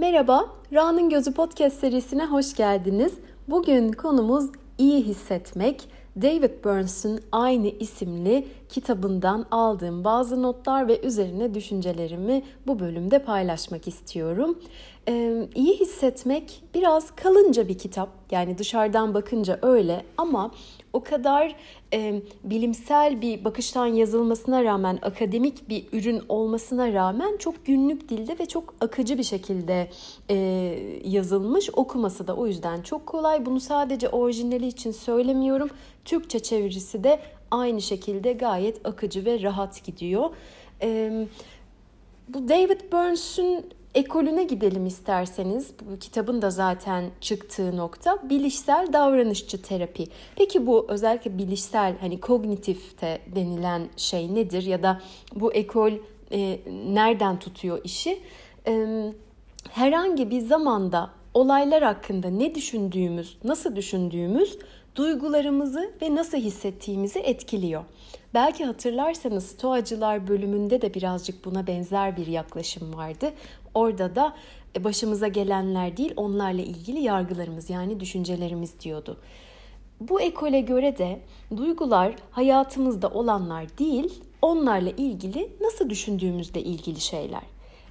Merhaba, Ra'nın Gözü Podcast serisine hoş geldiniz. Bugün konumuz iyi hissetmek. David Burns'un aynı isimli kitabından aldığım bazı notlar ve üzerine düşüncelerimi bu bölümde paylaşmak istiyorum. Ee, iyi hissetmek biraz kalınca bir kitap. Yani dışarıdan bakınca öyle ama o kadar e, bilimsel bir bakıştan yazılmasına rağmen, akademik bir ürün olmasına rağmen çok günlük dilde ve çok akıcı bir şekilde e, yazılmış. Okuması da o yüzden çok kolay. Bunu sadece orijinali için söylemiyorum. Türkçe çevirisi de aynı şekilde gayet akıcı ve rahat gidiyor. E, bu David Burns'un ekolüne gidelim isterseniz. Bu kitabın da zaten çıktığı nokta bilişsel davranışçı terapi. Peki bu özellikle bilişsel hani kognitifte denilen şey nedir ya da bu ekol e, nereden tutuyor işi? E, herhangi bir zamanda olaylar hakkında ne düşündüğümüz, nasıl düşündüğümüz duygularımızı ve nasıl hissettiğimizi etkiliyor. Belki hatırlarsanız Stoacılar bölümünde de birazcık buna benzer bir yaklaşım vardı. Orada da e, başımıza gelenler değil onlarla ilgili yargılarımız yani düşüncelerimiz diyordu. Bu ekole göre de duygular hayatımızda olanlar değil, onlarla ilgili nasıl düşündüğümüzle ilgili şeyler.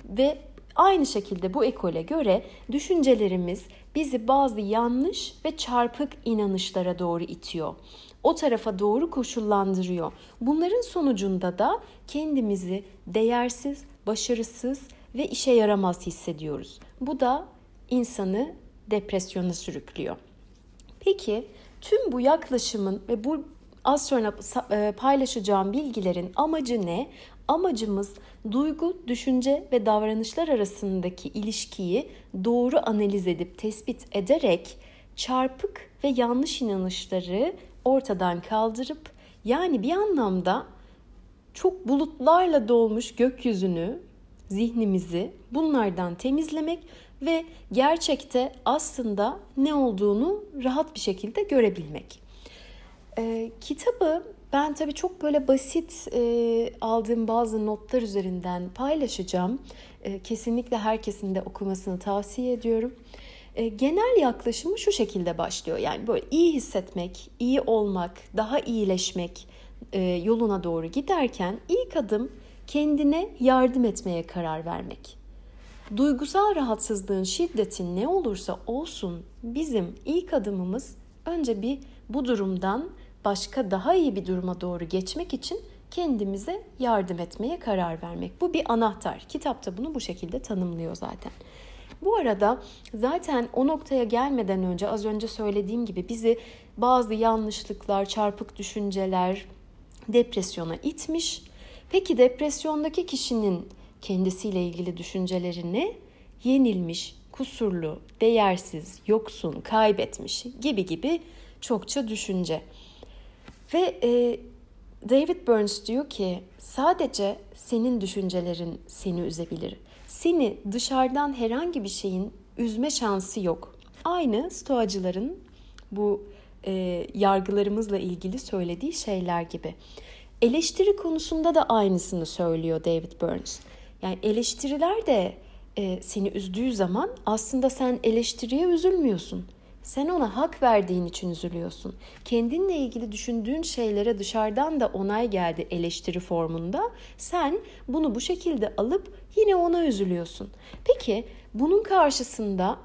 Ve aynı şekilde bu ekole göre düşüncelerimiz bizi bazı yanlış ve çarpık inanışlara doğru itiyor. O tarafa doğru koşullandırıyor. Bunların sonucunda da kendimizi değersiz, başarısız ve işe yaramaz hissediyoruz. Bu da insanı depresyona sürüklüyor. Peki tüm bu yaklaşımın ve bu az sonra e, paylaşacağım bilgilerin amacı ne? Amacımız duygu, düşünce ve davranışlar arasındaki ilişkiyi doğru analiz edip tespit ederek çarpık ve yanlış inanışları ortadan kaldırıp yani bir anlamda çok bulutlarla dolmuş gökyüzünü, zihnimizi bunlardan temizlemek ve gerçekte aslında ne olduğunu rahat bir şekilde görebilmek. Ee, kitabı ben tabii çok böyle basit e, aldığım bazı notlar üzerinden paylaşacağım. E, kesinlikle herkesin de okumasını tavsiye ediyorum. E, genel yaklaşımı şu şekilde başlıyor. Yani böyle iyi hissetmek, iyi olmak, daha iyileşmek e, yoluna doğru giderken ilk adım kendine yardım etmeye karar vermek. Duygusal rahatsızlığın şiddetin ne olursa olsun bizim ilk adımımız önce bir bu durumdan başka daha iyi bir duruma doğru geçmek için kendimize yardım etmeye karar vermek. Bu bir anahtar. Kitapta bunu bu şekilde tanımlıyor zaten. Bu arada zaten o noktaya gelmeden önce az önce söylediğim gibi bizi bazı yanlışlıklar, çarpık düşünceler depresyona itmiş. Peki depresyondaki kişinin kendisiyle ilgili düşünceleri ne? Yenilmiş, kusurlu, değersiz, yoksun, kaybetmiş gibi gibi çokça düşünce. Ve e, David Burns diyor ki sadece senin düşüncelerin seni üzebilir. Seni dışarıdan herhangi bir şeyin üzme şansı yok. Aynı stoacıların bu e, yargılarımızla ilgili söylediği şeyler gibi. Eleştiri konusunda da aynısını söylüyor David Burns. Yani eleştiriler de e, seni üzdüğü zaman aslında sen eleştiriye üzülmüyorsun. Sen ona hak verdiğin için üzülüyorsun. Kendinle ilgili düşündüğün şeylere dışarıdan da onay geldi eleştiri formunda. Sen bunu bu şekilde alıp yine ona üzülüyorsun. Peki bunun karşısında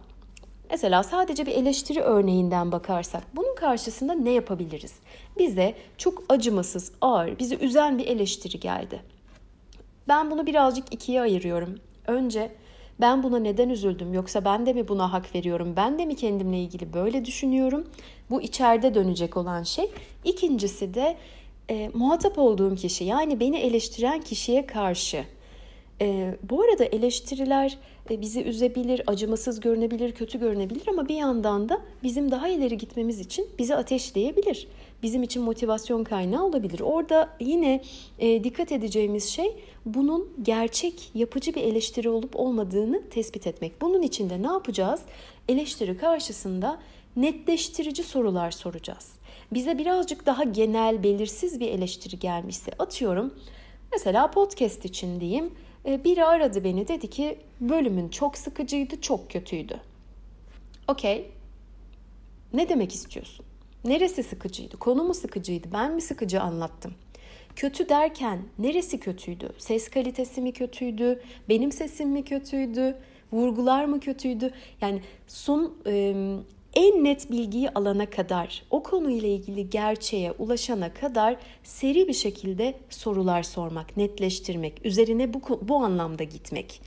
Mesela sadece bir eleştiri örneğinden bakarsak bunun karşısında ne yapabiliriz? Bize çok acımasız, ağır, bizi üzen bir eleştiri geldi. Ben bunu birazcık ikiye ayırıyorum. Önce ben buna neden üzüldüm yoksa ben de mi buna hak veriyorum? Ben de mi kendimle ilgili böyle düşünüyorum? Bu içeride dönecek olan şey. İkincisi de e, muhatap olduğum kişi yani beni eleştiren kişiye karşı. E, bu arada eleştiriler e, bizi üzebilir, acımasız görünebilir, kötü görünebilir ama bir yandan da bizim daha ileri gitmemiz için bizi ateşleyebilir. Bizim için motivasyon kaynağı olabilir. Orada yine e, dikkat edeceğimiz şey bunun gerçek, yapıcı bir eleştiri olup olmadığını tespit etmek. Bunun için de ne yapacağız? Eleştiri karşısında netleştirici sorular soracağız. Bize birazcık daha genel, belirsiz bir eleştiri gelmişse atıyorum. Mesela podcast için diyeyim E, biri aradı beni dedi ki bölümün çok sıkıcıydı, çok kötüydü. Okey. Ne demek istiyorsun? Neresi sıkıcıydı? Konu mu sıkıcıydı? Ben mi sıkıcı anlattım? Kötü derken neresi kötüydü? Ses kalitesi mi kötüydü? Benim sesim mi kötüydü? Vurgular mı kötüydü? Yani son e, en net bilgiyi alana kadar, o konuyla ilgili gerçeğe ulaşana kadar seri bir şekilde sorular sormak, netleştirmek, üzerine bu, bu anlamda gitmek.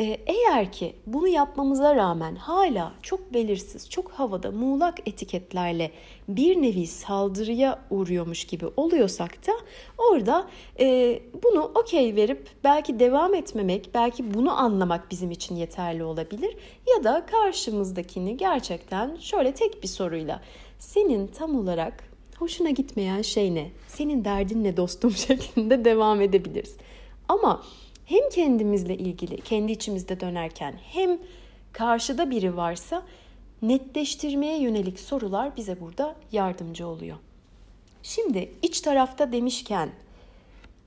Ee, eğer ki bunu yapmamıza rağmen hala çok belirsiz, çok havada muğlak etiketlerle bir nevi saldırıya uğruyormuş gibi oluyorsak da orada e, bunu okey verip belki devam etmemek, belki bunu anlamak bizim için yeterli olabilir. Ya da karşımızdakini gerçekten şöyle tek bir soruyla senin tam olarak hoşuna gitmeyen şey ne? Senin derdin ne dostum şeklinde devam edebiliriz. Ama hem kendimizle ilgili, kendi içimizde dönerken hem karşıda biri varsa netleştirmeye yönelik sorular bize burada yardımcı oluyor. Şimdi iç tarafta demişken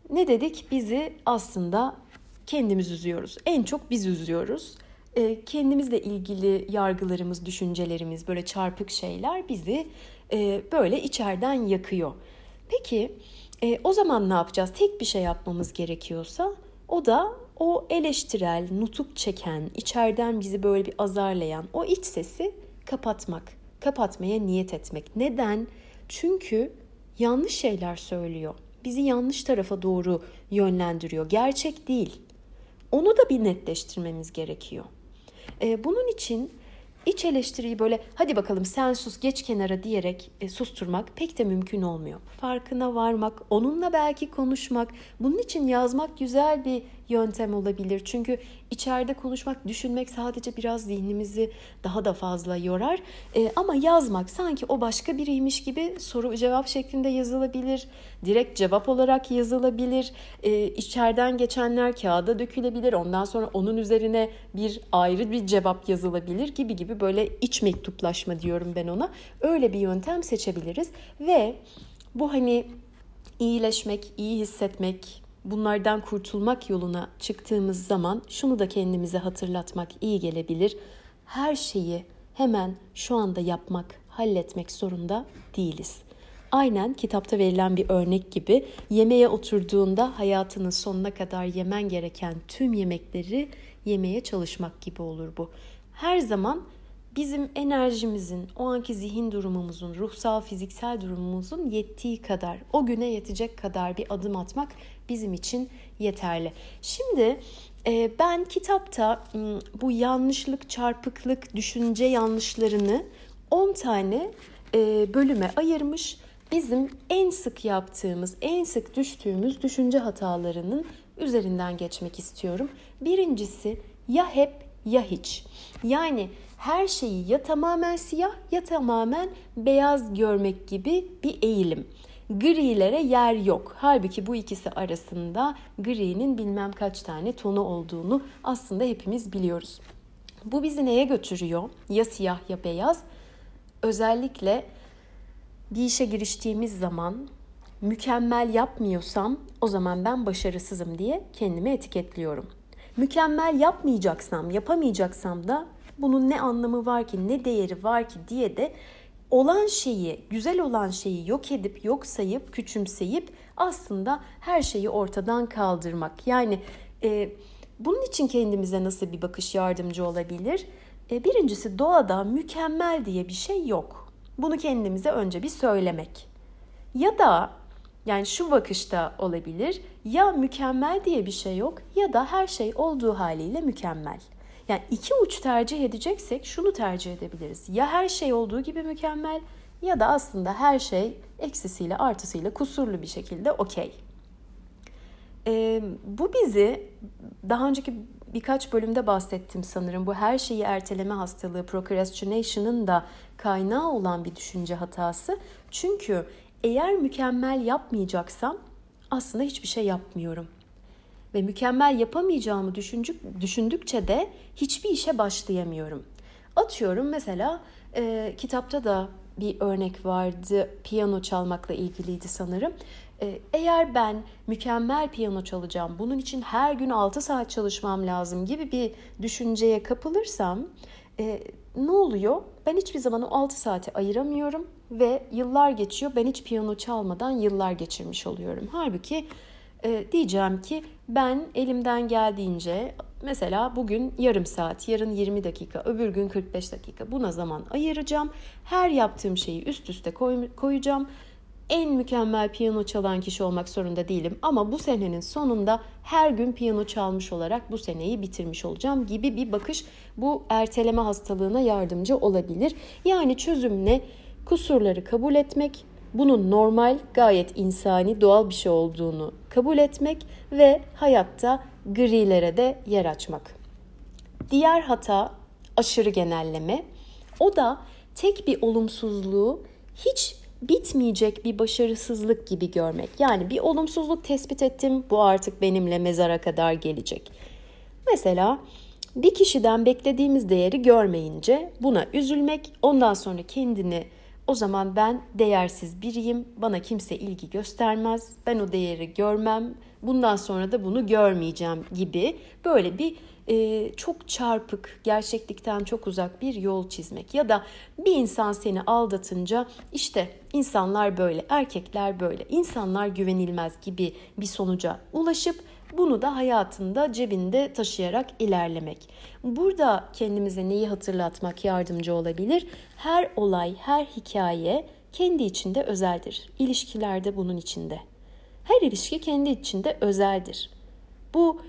ne dedik? Bizi aslında kendimiz üzüyoruz. En çok biz üzüyoruz. E, kendimizle ilgili yargılarımız, düşüncelerimiz, böyle çarpık şeyler bizi e, böyle içeriden yakıyor. Peki e, o zaman ne yapacağız? Tek bir şey yapmamız gerekiyorsa o da o eleştirel, nutuk çeken, içeriden bizi böyle bir azarlayan o iç sesi kapatmak, kapatmaya niyet etmek. Neden? Çünkü yanlış şeyler söylüyor. Bizi yanlış tarafa doğru yönlendiriyor. Gerçek değil. Onu da bir netleştirmemiz gerekiyor. Ee, bunun için iç eleştiriyi böyle hadi bakalım sen sus geç kenara diyerek e, susturmak pek de mümkün olmuyor. Farkına varmak, onunla belki konuşmak, bunun için yazmak güzel bir yöntem olabilir. Çünkü içeride konuşmak, düşünmek sadece biraz zihnimizi daha da fazla yorar. E, ama yazmak sanki o başka biriymiş gibi soru cevap şeklinde yazılabilir. Direkt cevap olarak yazılabilir. E, içeriden geçenler kağıda dökülebilir. Ondan sonra onun üzerine bir ayrı bir cevap yazılabilir gibi gibi böyle iç mektuplaşma diyorum ben ona. Öyle bir yöntem seçebiliriz ve bu hani iyileşmek, iyi hissetmek, bunlardan kurtulmak yoluna çıktığımız zaman şunu da kendimize hatırlatmak iyi gelebilir. Her şeyi hemen şu anda yapmak, halletmek zorunda değiliz. Aynen kitapta verilen bir örnek gibi yemeğe oturduğunda hayatının sonuna kadar yemen gereken tüm yemekleri yemeye çalışmak gibi olur bu. Her zaman bizim enerjimizin, o anki zihin durumumuzun, ruhsal, fiziksel durumumuzun yettiği kadar, o güne yetecek kadar bir adım atmak bizim için yeterli. Şimdi e, ben kitapta bu yanlışlık, çarpıklık, düşünce yanlışlarını 10 tane e, bölüme ayırmış. Bizim en sık yaptığımız, en sık düştüğümüz düşünce hatalarının üzerinden geçmek istiyorum. Birincisi ya hep ya hiç. Yani her şeyi ya tamamen siyah ya tamamen beyaz görmek gibi bir eğilim. Grilere yer yok. Halbuki bu ikisi arasında gri'nin bilmem kaç tane tonu olduğunu aslında hepimiz biliyoruz. Bu bizi neye götürüyor? Ya siyah ya beyaz. Özellikle bir işe giriştiğimiz zaman mükemmel yapmıyorsam o zaman ben başarısızım diye kendimi etiketliyorum. Mükemmel yapmayacaksam, yapamayacaksam da bunun ne anlamı var ki, ne değeri var ki diye de olan şeyi, güzel olan şeyi yok edip, yok sayıp, küçümseyip aslında her şeyi ortadan kaldırmak. Yani e, bunun için kendimize nasıl bir bakış yardımcı olabilir? E, birincisi doğada mükemmel diye bir şey yok. Bunu kendimize önce bir söylemek. Ya da yani şu bakışta olabilir. Ya mükemmel diye bir şey yok ya da her şey olduğu haliyle mükemmel. Yani iki uç tercih edeceksek şunu tercih edebiliriz. Ya her şey olduğu gibi mükemmel ya da aslında her şey eksisiyle artısıyla kusurlu bir şekilde okey. Ee, bu bizi daha önceki birkaç bölümde bahsettim sanırım. Bu her şeyi erteleme hastalığı, procrastination'ın da kaynağı olan bir düşünce hatası. Çünkü eğer mükemmel yapmayacaksam aslında hiçbir şey yapmıyorum ve mükemmel yapamayacağımı düşündük, düşündükçe de hiçbir işe başlayamıyorum. Atıyorum mesela e, kitapta da bir örnek vardı. Piyano çalmakla ilgiliydi sanırım. Ee, eğer ben mükemmel piyano çalacağım, bunun için her gün 6 saat çalışmam lazım gibi bir düşünceye kapılırsam e, ne oluyor? Ben hiçbir zaman o 6 saati ayıramıyorum ve yıllar geçiyor. Ben hiç piyano çalmadan yıllar geçirmiş oluyorum. Halbuki e, diyeceğim ki ben elimden geldiğince mesela bugün yarım saat, yarın 20 dakika, öbür gün 45 dakika buna zaman ayıracağım. Her yaptığım şeyi üst üste koy, koyacağım. En mükemmel piyano çalan kişi olmak zorunda değilim ama bu senenin sonunda her gün piyano çalmış olarak bu seneyi bitirmiş olacağım gibi bir bakış bu erteleme hastalığına yardımcı olabilir. Yani çözüm ne? Kusurları kabul etmek, bunun normal, gayet insani, doğal bir şey olduğunu kabul etmek ve hayatta grilere de yer açmak. Diğer hata aşırı genelleme. O da tek bir olumsuzluğu hiç bitmeyecek bir başarısızlık gibi görmek. Yani bir olumsuzluk tespit ettim, bu artık benimle mezara kadar gelecek. Mesela bir kişiden beklediğimiz değeri görmeyince buna üzülmek, ondan sonra kendini o zaman ben değersiz biriyim, bana kimse ilgi göstermez, ben o değeri görmem, bundan sonra da bunu görmeyeceğim gibi böyle bir e, çok çarpık, gerçeklikten çok uzak bir yol çizmek. Ya da bir insan seni aldatınca işte insanlar böyle, erkekler böyle, insanlar güvenilmez gibi bir sonuca ulaşıp bunu da hayatında cebinde taşıyarak ilerlemek. Burada kendimize neyi hatırlatmak yardımcı olabilir? Her olay, her hikaye kendi içinde özeldir. İlişkilerde bunun içinde. Her ilişki kendi içinde özeldir. Bu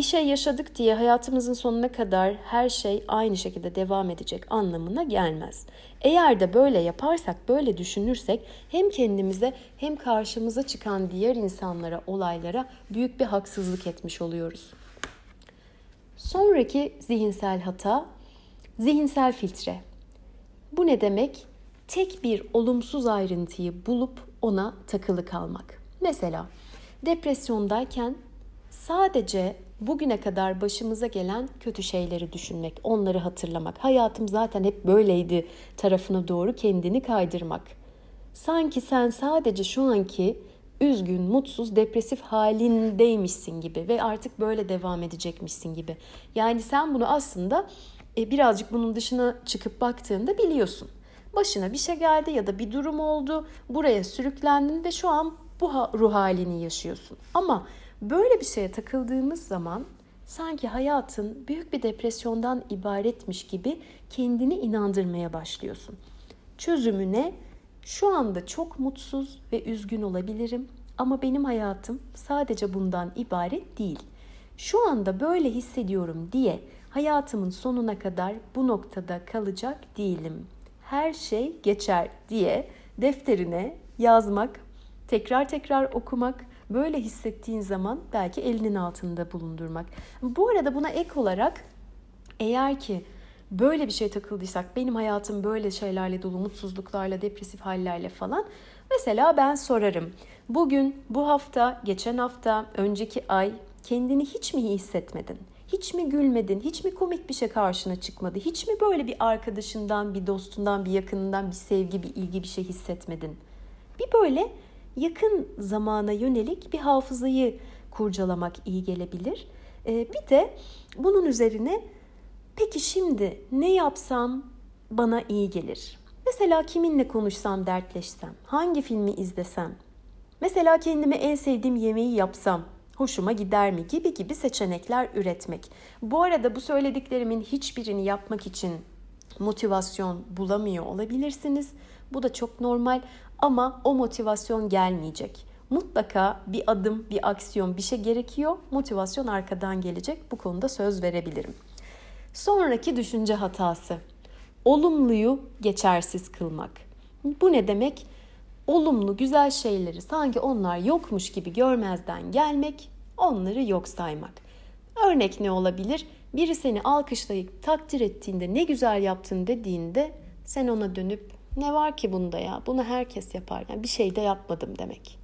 bir şey yaşadık diye hayatımızın sonuna kadar her şey aynı şekilde devam edecek anlamına gelmez. Eğer de böyle yaparsak, böyle düşünürsek hem kendimize hem karşımıza çıkan diğer insanlara, olaylara büyük bir haksızlık etmiş oluyoruz. Sonraki zihinsel hata zihinsel filtre. Bu ne demek? Tek bir olumsuz ayrıntıyı bulup ona takılı kalmak. Mesela depresyondayken sadece bugüne kadar başımıza gelen kötü şeyleri düşünmek, onları hatırlamak, hayatım zaten hep böyleydi tarafına doğru kendini kaydırmak. Sanki sen sadece şu anki üzgün, mutsuz, depresif halindeymişsin gibi ve artık böyle devam edecekmişsin gibi. Yani sen bunu aslında e, birazcık bunun dışına çıkıp baktığında biliyorsun. Başına bir şey geldi ya da bir durum oldu, buraya sürüklendin ve şu an bu ruh halini yaşıyorsun. Ama Böyle bir şeye takıldığımız zaman sanki hayatın büyük bir depresyondan ibaretmiş gibi kendini inandırmaya başlıyorsun. Çözümü ne? Şu anda çok mutsuz ve üzgün olabilirim ama benim hayatım sadece bundan ibaret değil. Şu anda böyle hissediyorum diye hayatımın sonuna kadar bu noktada kalacak değilim. Her şey geçer diye defterine yazmak, tekrar tekrar okumak Böyle hissettiğin zaman belki elinin altında bulundurmak. Bu arada buna ek olarak eğer ki böyle bir şey takıldıysak benim hayatım böyle şeylerle dolu mutsuzluklarla depresif hallerle falan mesela ben sorarım bugün bu hafta geçen hafta önceki ay kendini hiç mi hissetmedin? Hiç mi gülmedin? Hiç mi komik bir şey karşına çıkmadı? Hiç mi böyle bir arkadaşından, bir dostundan, bir yakınından bir sevgi, bir ilgi bir şey hissetmedin? Bir böyle yakın zamana yönelik bir hafızayı kurcalamak iyi gelebilir. Ee, bir de bunun üzerine peki şimdi ne yapsam bana iyi gelir? Mesela kiminle konuşsam, dertleşsem, hangi filmi izlesem, mesela kendime en sevdiğim yemeği yapsam hoşuma gider mi gibi gibi seçenekler üretmek. Bu arada bu söylediklerimin hiçbirini yapmak için motivasyon bulamıyor olabilirsiniz. Bu da çok normal ama o motivasyon gelmeyecek. Mutlaka bir adım, bir aksiyon, bir şey gerekiyor. Motivasyon arkadan gelecek. Bu konuda söz verebilirim. Sonraki düşünce hatası. Olumluyu geçersiz kılmak. Bu ne demek? Olumlu, güzel şeyleri sanki onlar yokmuş gibi görmezden gelmek, onları yok saymak. Örnek ne olabilir? Biri seni alkışlayıp takdir ettiğinde, ne güzel yaptın dediğinde sen ona dönüp ne var ki bunda ya? Bunu herkes yapar. Yani bir şey de yapmadım demek.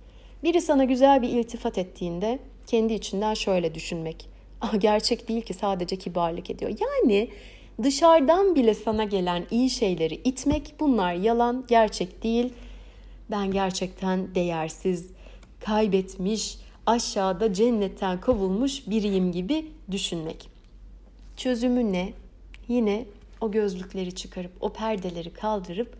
Biri sana güzel bir iltifat ettiğinde kendi içinden şöyle düşünmek. Ah, gerçek değil ki sadece kibarlık ediyor. Yani Dışarıdan bile sana gelen iyi şeyleri itmek bunlar yalan, gerçek değil. Ben gerçekten değersiz, kaybetmiş, aşağıda cennetten kovulmuş biriyim gibi düşünmek. Çözümü ne? Yine o gözlükleri çıkarıp o perdeleri kaldırıp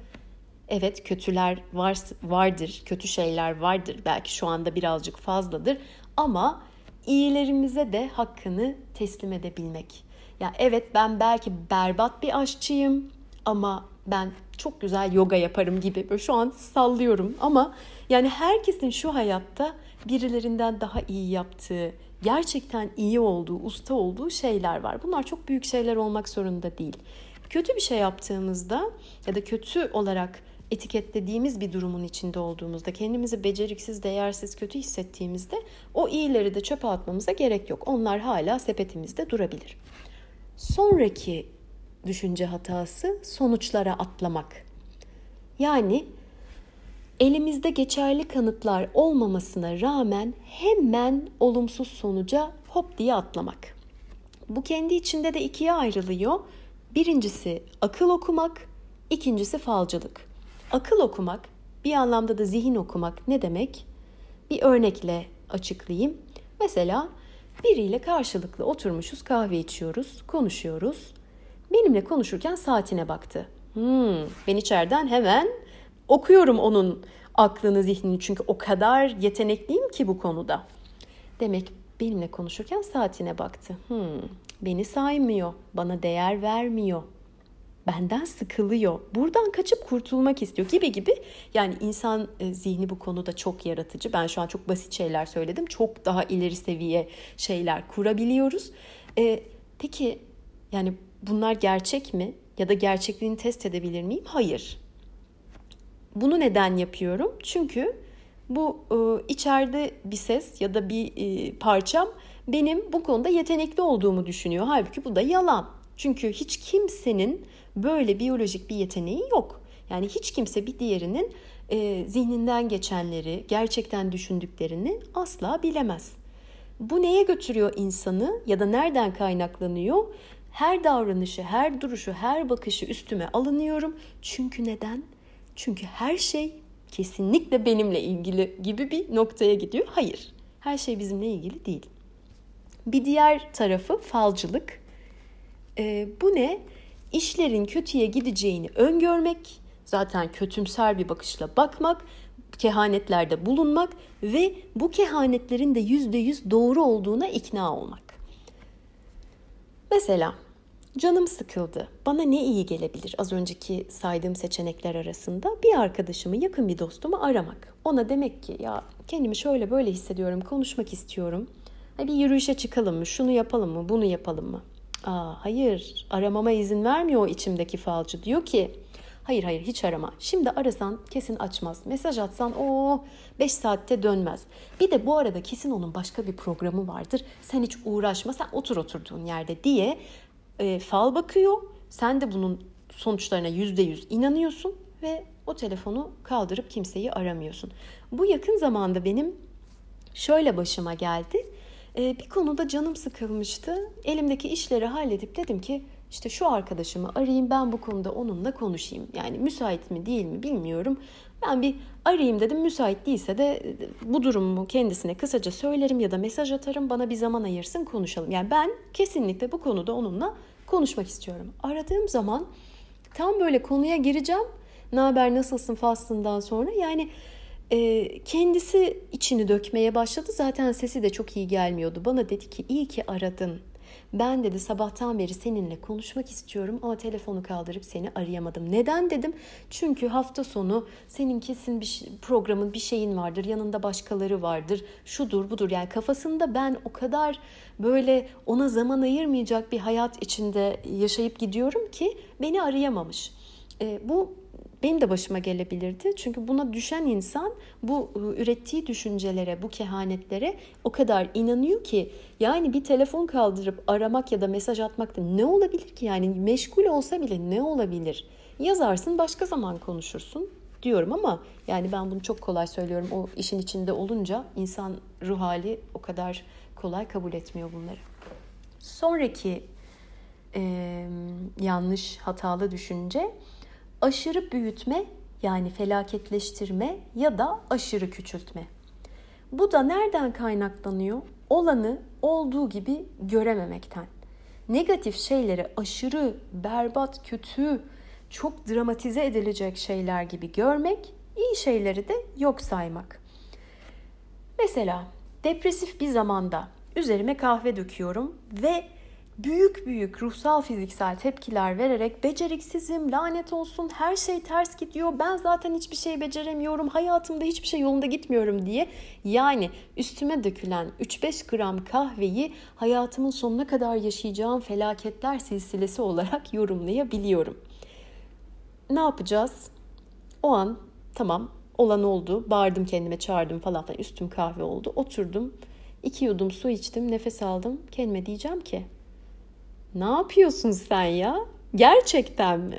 evet kötüler var, vardır, kötü şeyler vardır. Belki şu anda birazcık fazladır ama iyilerimize de hakkını teslim edebilmek. Ya evet ben belki berbat bir aşçıyım ama ben çok güzel yoga yaparım gibi böyle şu an sallıyorum ama yani herkesin şu hayatta birilerinden daha iyi yaptığı, gerçekten iyi olduğu, usta olduğu şeyler var. Bunlar çok büyük şeyler olmak zorunda değil. Kötü bir şey yaptığımızda ya da kötü olarak etiketlediğimiz bir durumun içinde olduğumuzda, kendimizi beceriksiz, değersiz, kötü hissettiğimizde o iyileri de çöpe atmamıza gerek yok. Onlar hala sepetimizde durabilir. Sonraki düşünce hatası sonuçlara atlamak. Yani elimizde geçerli kanıtlar olmamasına rağmen hemen olumsuz sonuca hop diye atlamak. Bu kendi içinde de ikiye ayrılıyor. Birincisi akıl okumak, ikincisi falcılık. Akıl okumak bir anlamda da zihin okumak ne demek? Bir örnekle açıklayayım. Mesela biriyle karşılıklı oturmuşuz, kahve içiyoruz, konuşuyoruz. Benimle konuşurken saatine baktı. Hmm, ben içeriden hemen okuyorum onun aklını, zihnini çünkü o kadar yetenekliyim ki bu konuda. Demek benimle konuşurken saatine baktı. Hmm, beni saymıyor, bana değer vermiyor benden sıkılıyor. Buradan kaçıp kurtulmak istiyor gibi gibi. Yani insan e, zihni bu konuda çok yaratıcı. Ben şu an çok basit şeyler söyledim. Çok daha ileri seviye şeyler kurabiliyoruz. E, peki yani bunlar gerçek mi? Ya da gerçekliğini test edebilir miyim? Hayır. Bunu neden yapıyorum? Çünkü bu e, içeride bir ses ya da bir e, parçam benim bu konuda yetenekli olduğumu düşünüyor. Halbuki bu da yalan. Çünkü hiç kimsenin böyle biyolojik bir yeteneği yok. Yani hiç kimse bir diğerinin e, zihninden geçenleri, gerçekten düşündüklerini asla bilemez. Bu neye götürüyor insanı ya da nereden kaynaklanıyor? Her davranışı, her duruşu, her bakışı üstüme alınıyorum. Çünkü neden? Çünkü her şey kesinlikle benimle ilgili gibi bir noktaya gidiyor. Hayır, her şey bizimle ilgili değil. Bir diğer tarafı falcılık. E, bu ne? İşlerin kötüye gideceğini öngörmek, zaten kötümser bir bakışla bakmak, kehanetlerde bulunmak ve bu kehanetlerin de yüzde yüz doğru olduğuna ikna olmak. Mesela canım sıkıldı. Bana ne iyi gelebilir? Az önceki saydığım seçenekler arasında bir arkadaşımı, yakın bir dostumu aramak. Ona demek ki ya kendimi şöyle böyle hissediyorum, konuşmak istiyorum. Bir yürüyüşe çıkalım mı? Şunu yapalım mı? Bunu yapalım mı? Aa, hayır aramama izin vermiyor o içimdeki falcı. Diyor ki hayır hayır hiç arama. Şimdi arasan kesin açmaz. Mesaj atsan o 5 saatte dönmez. Bir de bu arada kesin onun başka bir programı vardır. Sen hiç uğraşma sen otur oturduğun yerde diye e, fal bakıyor. Sen de bunun sonuçlarına yüzde yüz inanıyorsun ve o telefonu kaldırıp kimseyi aramıyorsun. Bu yakın zamanda benim şöyle başıma geldi. Ee, bir konuda canım sıkılmıştı. Elimdeki işleri halledip dedim ki işte şu arkadaşımı arayayım ben bu konuda onunla konuşayım. Yani müsait mi değil mi bilmiyorum. Ben bir arayayım dedim. Müsait değilse de e, bu durumu kendisine kısaca söylerim ya da mesaj atarım. Bana bir zaman ayırsın konuşalım. Yani ben kesinlikle bu konuda onunla konuşmak istiyorum. Aradığım zaman tam böyle konuya gireceğim. Ne haber nasılsın faslından sonra yani e, kendisi içini dökmeye başladı. Zaten sesi de çok iyi gelmiyordu. Bana dedi ki iyi ki aradın. Ben dedi sabahtan beri seninle konuşmak istiyorum ama telefonu kaldırıp seni arayamadım. Neden dedim? Çünkü hafta sonu senin kesin bir programın bir şeyin vardır. Yanında başkaları vardır. Şudur budur yani kafasında ben o kadar böyle ona zaman ayırmayacak bir hayat içinde yaşayıp gidiyorum ki beni arayamamış. E, bu benim de başıma gelebilirdi. Çünkü buna düşen insan bu ıı, ürettiği düşüncelere, bu kehanetlere o kadar inanıyor ki yani bir telefon kaldırıp aramak ya da mesaj atmak da ne olabilir ki? Yani meşgul olsa bile ne olabilir? Yazarsın başka zaman konuşursun diyorum ama yani ben bunu çok kolay söylüyorum. O işin içinde olunca insan ruh hali o kadar kolay kabul etmiyor bunları. Sonraki e, yanlış hatalı düşünce aşırı büyütme yani felaketleştirme ya da aşırı küçültme. Bu da nereden kaynaklanıyor? Olanı olduğu gibi görememekten. Negatif şeyleri aşırı, berbat, kötü, çok dramatize edilecek şeyler gibi görmek, iyi şeyleri de yok saymak. Mesela depresif bir zamanda üzerime kahve döküyorum ve büyük büyük ruhsal fiziksel tepkiler vererek beceriksizim, lanet olsun, her şey ters gidiyor, ben zaten hiçbir şey beceremiyorum, hayatımda hiçbir şey yolunda gitmiyorum diye yani üstüme dökülen 3-5 gram kahveyi hayatımın sonuna kadar yaşayacağım felaketler silsilesi olarak yorumlayabiliyorum. Ne yapacağız? O an tamam olan oldu, bağırdım kendime çağırdım falan filan üstüm kahve oldu, oturdum. iki yudum su içtim, nefes aldım. Kendime diyeceğim ki ne yapıyorsun sen ya? Gerçekten mi?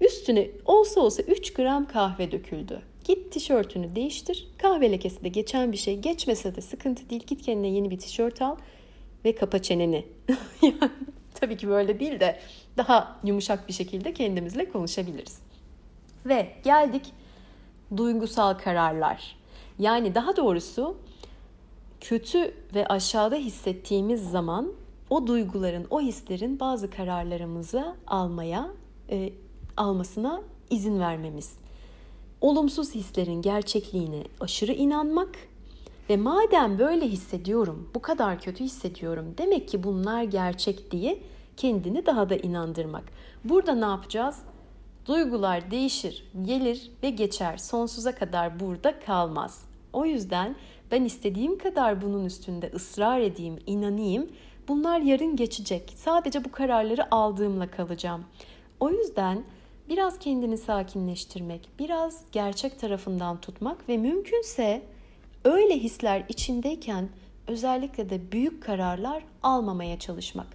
Üstüne olsa olsa 3 gram kahve döküldü. Git tişörtünü değiştir. Kahve lekesi de geçen bir şey. Geçmese de sıkıntı değil. Git kendine yeni bir tişört al ve kapa çeneni. tabii ki böyle değil de daha yumuşak bir şekilde kendimizle konuşabiliriz. Ve geldik duygusal kararlar. Yani daha doğrusu kötü ve aşağıda hissettiğimiz zaman o duyguların, o hislerin bazı kararlarımızı almaya, e, almasına izin vermemiz. Olumsuz hislerin gerçekliğine aşırı inanmak ve madem böyle hissediyorum, bu kadar kötü hissediyorum, demek ki bunlar gerçek diye kendini daha da inandırmak. Burada ne yapacağız? Duygular değişir, gelir ve geçer. Sonsuza kadar burada kalmaz. O yüzden ben istediğim kadar bunun üstünde ısrar edeyim, inanayım Bunlar yarın geçecek. Sadece bu kararları aldığımla kalacağım. O yüzden biraz kendini sakinleştirmek, biraz gerçek tarafından tutmak ve mümkünse öyle hisler içindeyken özellikle de büyük kararlar almamaya çalışmak.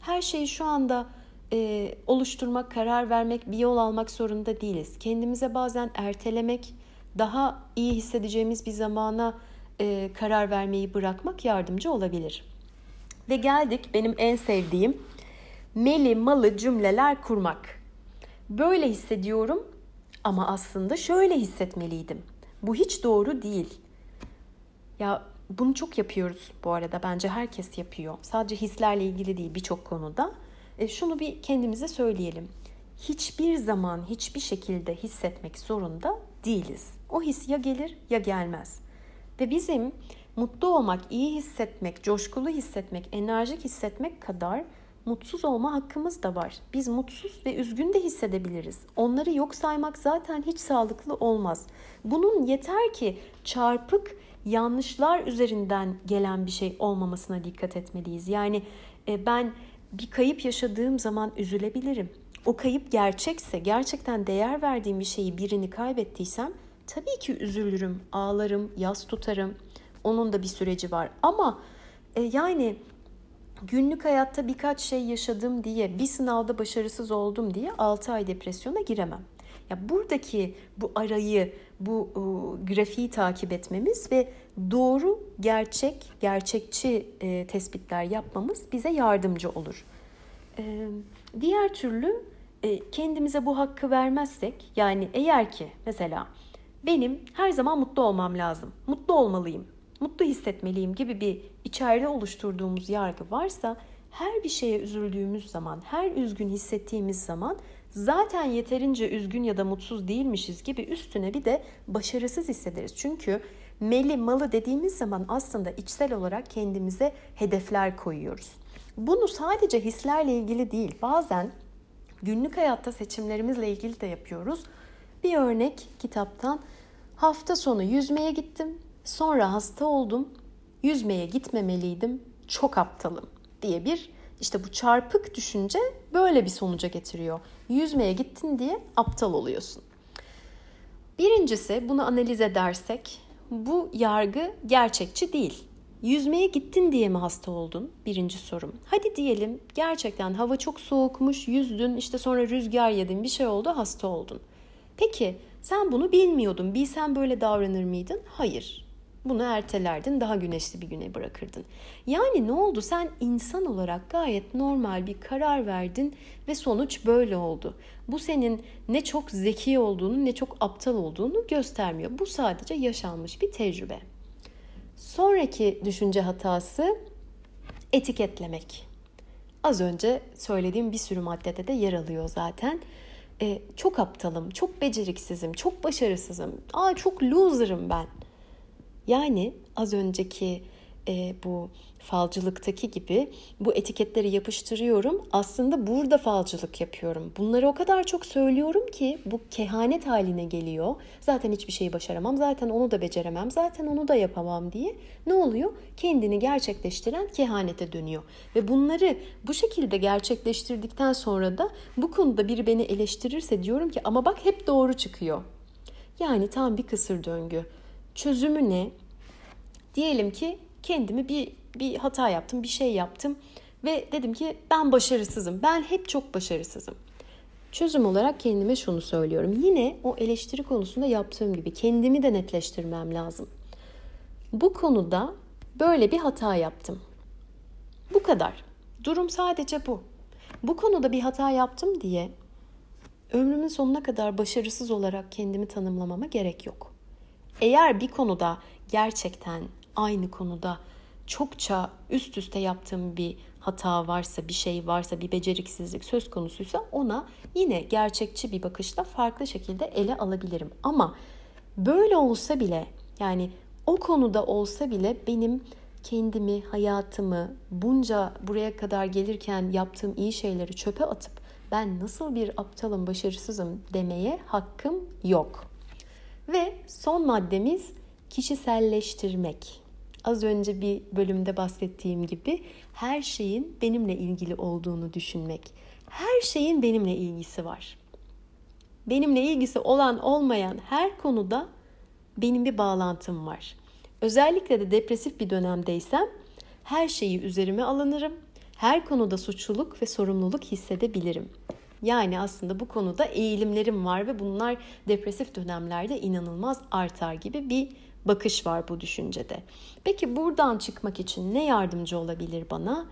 Her şeyi şu anda e, oluşturmak, karar vermek, bir yol almak zorunda değiliz. Kendimize bazen ertelemek, daha iyi hissedeceğimiz bir zamana e, karar vermeyi bırakmak yardımcı olabilir. Ve geldik benim en sevdiğim meli malı cümleler kurmak. Böyle hissediyorum ama aslında şöyle hissetmeliydim. Bu hiç doğru değil. Ya bunu çok yapıyoruz bu arada. Bence herkes yapıyor. Sadece hislerle ilgili değil birçok konuda. E, şunu bir kendimize söyleyelim. Hiçbir zaman hiçbir şekilde hissetmek zorunda değiliz. O his ya gelir ya gelmez. Ve bizim mutlu olmak, iyi hissetmek, coşkulu hissetmek, enerjik hissetmek kadar mutsuz olma hakkımız da var. Biz mutsuz ve üzgün de hissedebiliriz. Onları yok saymak zaten hiç sağlıklı olmaz. Bunun yeter ki çarpık yanlışlar üzerinden gelen bir şey olmamasına dikkat etmeliyiz. Yani e, ben bir kayıp yaşadığım zaman üzülebilirim. O kayıp gerçekse, gerçekten değer verdiğim bir şeyi birini kaybettiysem tabii ki üzülürüm, ağlarım, yas tutarım. Onun da bir süreci var. Ama e, yani günlük hayatta birkaç şey yaşadım diye, bir sınavda başarısız oldum diye 6 ay depresyona giremem. Ya buradaki bu arayı, bu e, grafiği takip etmemiz ve doğru, gerçek, gerçekçi e, tespitler yapmamız bize yardımcı olur. E, diğer türlü e, kendimize bu hakkı vermezsek, yani eğer ki mesela benim her zaman mutlu olmam lazım, mutlu olmalıyım mutlu hissetmeliyim gibi bir içeride oluşturduğumuz yargı varsa her bir şeye üzüldüğümüz zaman, her üzgün hissettiğimiz zaman zaten yeterince üzgün ya da mutsuz değilmişiz gibi üstüne bir de başarısız hissederiz. Çünkü meli malı dediğimiz zaman aslında içsel olarak kendimize hedefler koyuyoruz. Bunu sadece hislerle ilgili değil, bazen günlük hayatta seçimlerimizle ilgili de yapıyoruz. Bir örnek kitaptan hafta sonu yüzmeye gittim. Sonra hasta oldum. Yüzmeye gitmemeliydim. Çok aptalım diye bir işte bu çarpık düşünce böyle bir sonuca getiriyor. Yüzmeye gittin diye aptal oluyorsun. Birincisi bunu analiz edersek bu yargı gerçekçi değil. Yüzmeye gittin diye mi hasta oldun? Birinci sorum. Hadi diyelim gerçekten hava çok soğukmuş, yüzdün, işte sonra rüzgar yedin, bir şey oldu, hasta oldun. Peki sen bunu bilmiyordun. Bilsen böyle davranır mıydın? Hayır. Bunu ertelerdin, daha güneşli bir güne bırakırdın. Yani ne oldu? Sen insan olarak gayet normal bir karar verdin ve sonuç böyle oldu. Bu senin ne çok zeki olduğunu ne çok aptal olduğunu göstermiyor. Bu sadece yaşanmış bir tecrübe. Sonraki düşünce hatası etiketlemek. Az önce söylediğim bir sürü maddede de yer alıyor zaten. Ee, çok aptalım, çok beceriksizim, çok başarısızım, aa çok loser'ım ben. Yani az önceki e, bu falcılıktaki gibi bu etiketleri yapıştırıyorum. Aslında burada falcılık yapıyorum. Bunları o kadar çok söylüyorum ki bu kehanet haline geliyor. Zaten hiçbir şeyi başaramam, zaten onu da beceremem, zaten onu da yapamam diye. Ne oluyor? Kendini gerçekleştiren kehanete dönüyor. Ve bunları bu şekilde gerçekleştirdikten sonra da bu konuda biri beni eleştirirse diyorum ki ama bak hep doğru çıkıyor. Yani tam bir kısır döngü. Çözümü ne? Diyelim ki kendimi bir bir hata yaptım, bir şey yaptım ve dedim ki ben başarısızım. Ben hep çok başarısızım. Çözüm olarak kendime şunu söylüyorum. Yine o eleştiri konusunda yaptığım gibi kendimi de netleştirmem lazım. Bu konuda böyle bir hata yaptım. Bu kadar. Durum sadece bu. Bu konuda bir hata yaptım diye ömrümün sonuna kadar başarısız olarak kendimi tanımlamama gerek yok. Eğer bir konuda gerçekten aynı konuda çokça üst üste yaptığım bir hata varsa, bir şey varsa, bir beceriksizlik söz konusuysa ona yine gerçekçi bir bakışla farklı şekilde ele alabilirim. Ama böyle olsa bile yani o konuda olsa bile benim kendimi, hayatımı bunca buraya kadar gelirken yaptığım iyi şeyleri çöpe atıp ben nasıl bir aptalım, başarısızım demeye hakkım yok. Ve son maddemiz kişiselleştirmek. Az önce bir bölümde bahsettiğim gibi her şeyin benimle ilgili olduğunu düşünmek. Her şeyin benimle ilgisi var. Benimle ilgisi olan olmayan her konuda benim bir bağlantım var. Özellikle de depresif bir dönemdeysem her şeyi üzerime alınırım. Her konuda suçluluk ve sorumluluk hissedebilirim. Yani aslında bu konuda eğilimlerim var ve bunlar depresif dönemlerde inanılmaz artar gibi bir bakış var bu düşüncede. Peki buradan çıkmak için ne yardımcı olabilir bana?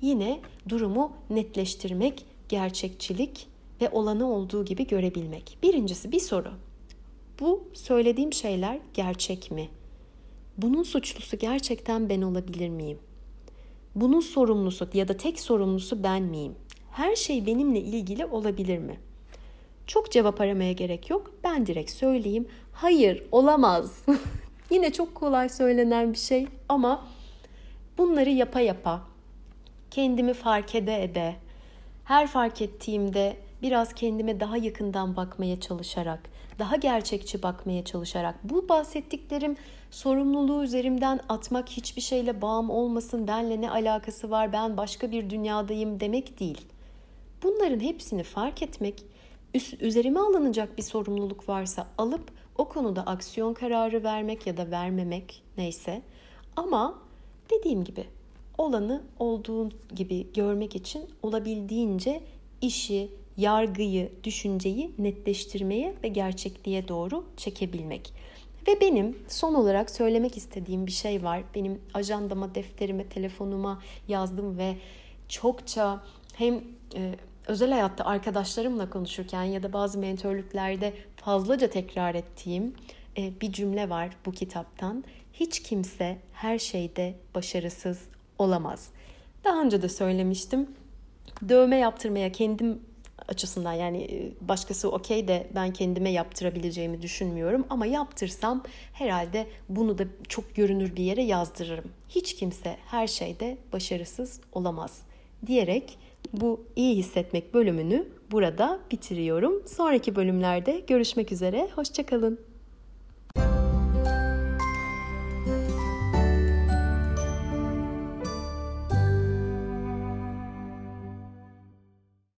Yine durumu netleştirmek, gerçekçilik ve olanı olduğu gibi görebilmek. Birincisi bir soru. Bu söylediğim şeyler gerçek mi? Bunun suçlusu gerçekten ben olabilir miyim? Bunun sorumlusu ya da tek sorumlusu ben miyim? Her şey benimle ilgili olabilir mi? Çok cevap aramaya gerek yok. Ben direkt söyleyeyim. Hayır, olamaz Yine çok kolay söylenen bir şey ama bunları yapa yapa kendimi fark ede ede her fark ettiğimde biraz kendime daha yakından bakmaya çalışarak, daha gerçekçi bakmaya çalışarak bu bahsettiklerim sorumluluğu üzerimden atmak hiçbir şeyle bağım olmasın, benle ne alakası var, ben başka bir dünyadayım demek değil. Bunların hepsini fark etmek, üzerime alınacak bir sorumluluk varsa alıp o konuda aksiyon kararı vermek ya da vermemek neyse. Ama dediğim gibi olanı olduğu gibi görmek için olabildiğince işi, yargıyı, düşünceyi netleştirmeye ve gerçekliğe doğru çekebilmek. Ve benim son olarak söylemek istediğim bir şey var. Benim ajandama, defterime, telefonuma yazdım ve çokça hem e, özel hayatta arkadaşlarımla konuşurken ya da bazı mentörlüklerde fazlaca tekrar ettiğim e, bir cümle var bu kitaptan. Hiç kimse her şeyde başarısız olamaz. Daha önce de söylemiştim. Dövme yaptırmaya kendim açısından yani e, başkası okey de ben kendime yaptırabileceğimi düşünmüyorum ama yaptırsam herhalde bunu da çok görünür bir yere yazdırırım. Hiç kimse her şeyde başarısız olamaz diyerek bu iyi hissetmek bölümünü burada bitiriyorum. Sonraki bölümlerde görüşmek üzere. Hoşçakalın.